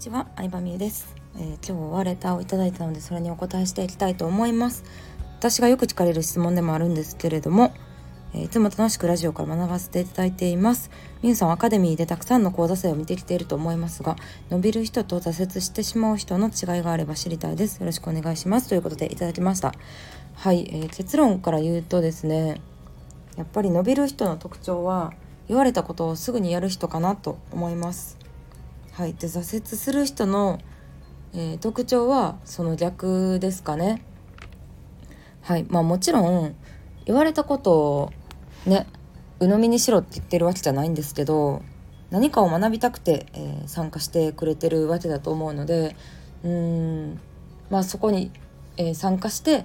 ちは、相葉美優です、えー今日はレターをいただいたのでそれにお答えしていきたいと思います。私がよく聞かれる質問でもあるんですけれども、えーいつも楽しくラジオから学ばせていただいています。みゆさんはアカデミーでたくさんの講座生を見てきていると思いますが伸びる人と挫折してしまう人の違いがあれば知りたいです。よろしくお願いします。ということでいただきました。はい、えー結論から言うとですねやっぱり伸びる人の特徴は言われたことをすぐにやる人かなと思います。はい、で挫折する人の、えー特徴はその逆ですかね。はい、まあもちろん言われたことをね鵜呑みにしろって言ってるわけじゃないんですけど何かを学びたくて、えー参加してくれてるわけだと思うのでうーんまあそこに、えー参加して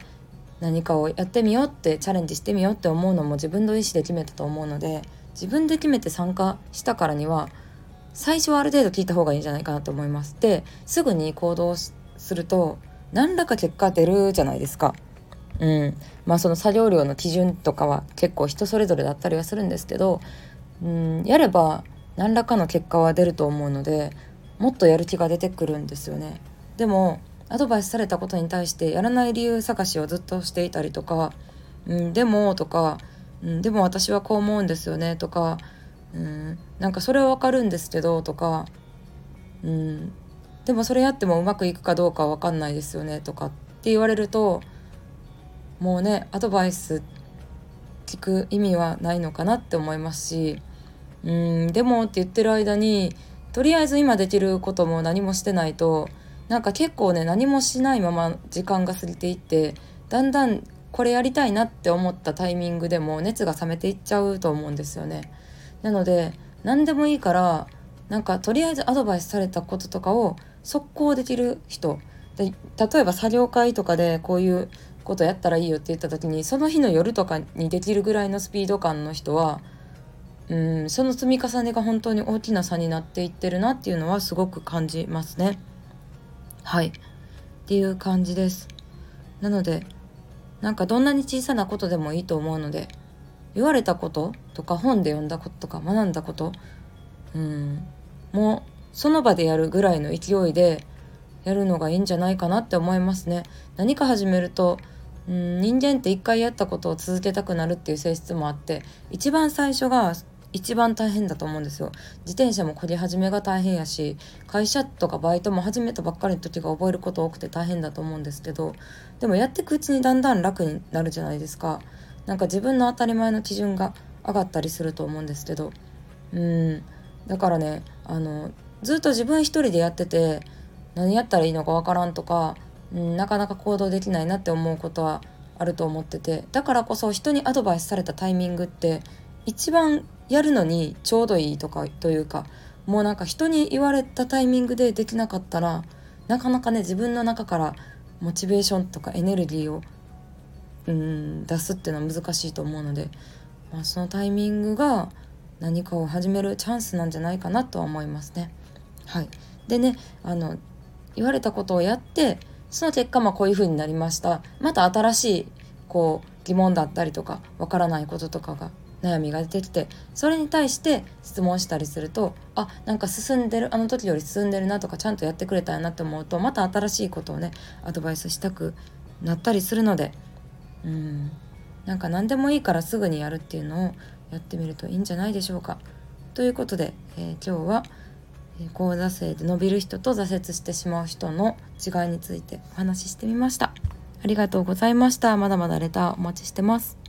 何かをやってみようってチャレンジしてみようって思うのも自分の意思で決めたと思うので自分で決めて参加したからには最初はある程度聞いた方がいいんじゃないかなと思います。ですぐに行動すると何らか結果出るじゃないですか。うん、まあその作業量の基準とかは結構人それぞれだったりはするんですけど、うん、やれば何らかの結果は出ると思うのでもっとやる気が出てくるんですよね。でもアドバイスされたことに対してやらない理由探しをずっとしていたりとか「うん、でも」とか、うん「でも私はこう思うんですよね」とかうん、なんかそれはわかるんですけどとか、うん、でもそれやってもうまくいくかどうかわかんないですよねとかって言われるともうねアドバイス聞く意味はないのかなって思いますし、うん、でもって言ってる間にとりあえず今できることも何もしてないとなんか結構ね何もしないまま時間が過ぎていってだんだんこれやりたいなって思ったタイミングでも熱が冷めていっちゃうと思うんですよね。なので何でもいいからなんかとりあえずアドバイスされたこととかを速攻できる人で例えば作業会とかでこういうことやったらいいよって言った時にその日の夜とかにできるぐらいのスピード感の人はうんその積み重ねが本当に大きな差になっていってるなっていうのはすごく感じますね。はいっていう感じです。なのでなんかどんなに小さなことでもいいと思うので言われたこととか本で読んだこととか学んだことうんもうその場でやるぐらいの勢いでやるのがいいんじゃないかなって思いますね。何か始めるとうん人間って一回やったことを続けたくなるっていう性質もあって一番最初が一番大変だと思うんですよ自転車もこり始めが大変やし会社とかバイトも始めたばっかりの時が覚えること多くて大変だと思うんですけどでもやっていくうちにだんだん楽になるじゃないですかなんか自分の当たり前の基準が上がったりすると思うんですけど。うん。だからねあのずっと自分一人でやってて何やったらいいのかわからんとか、うん、なかなか行動できないなって思うことはあると思ってて。だからこそ人にアドバイスされたタイミングって一番やるのにちょうどいいとかというかもうなんか人に言われたタイミングでできなかったらなかなかね自分の中からモチベーションとかエネルギーをうん出すっていうのは難しいと思うので、まあ、そのタイミングが何かを始めるチャンスなんじゃないかなとは思いますね。はい、でねあの言われたことをやってその結果まあこういう風になりましたまた新しいこう疑問だったりとかわからないこととかが悩みが出てきてそれに対して質問したりするとあなんか進んでるあの時より進んでるなとかちゃんとやってくれたよなって思うとまた新しいことをねアドバイスしたくなったりするのでうんなんか何でもいいからすぐにやるっていうのをやってみるといいんじゃないでしょうか。ということで、えー今日はえ講座生で伸びる人と挫折してしまう人の違いについてお話ししてみました。ありがとうございました。まだまだレターお待ちしてます。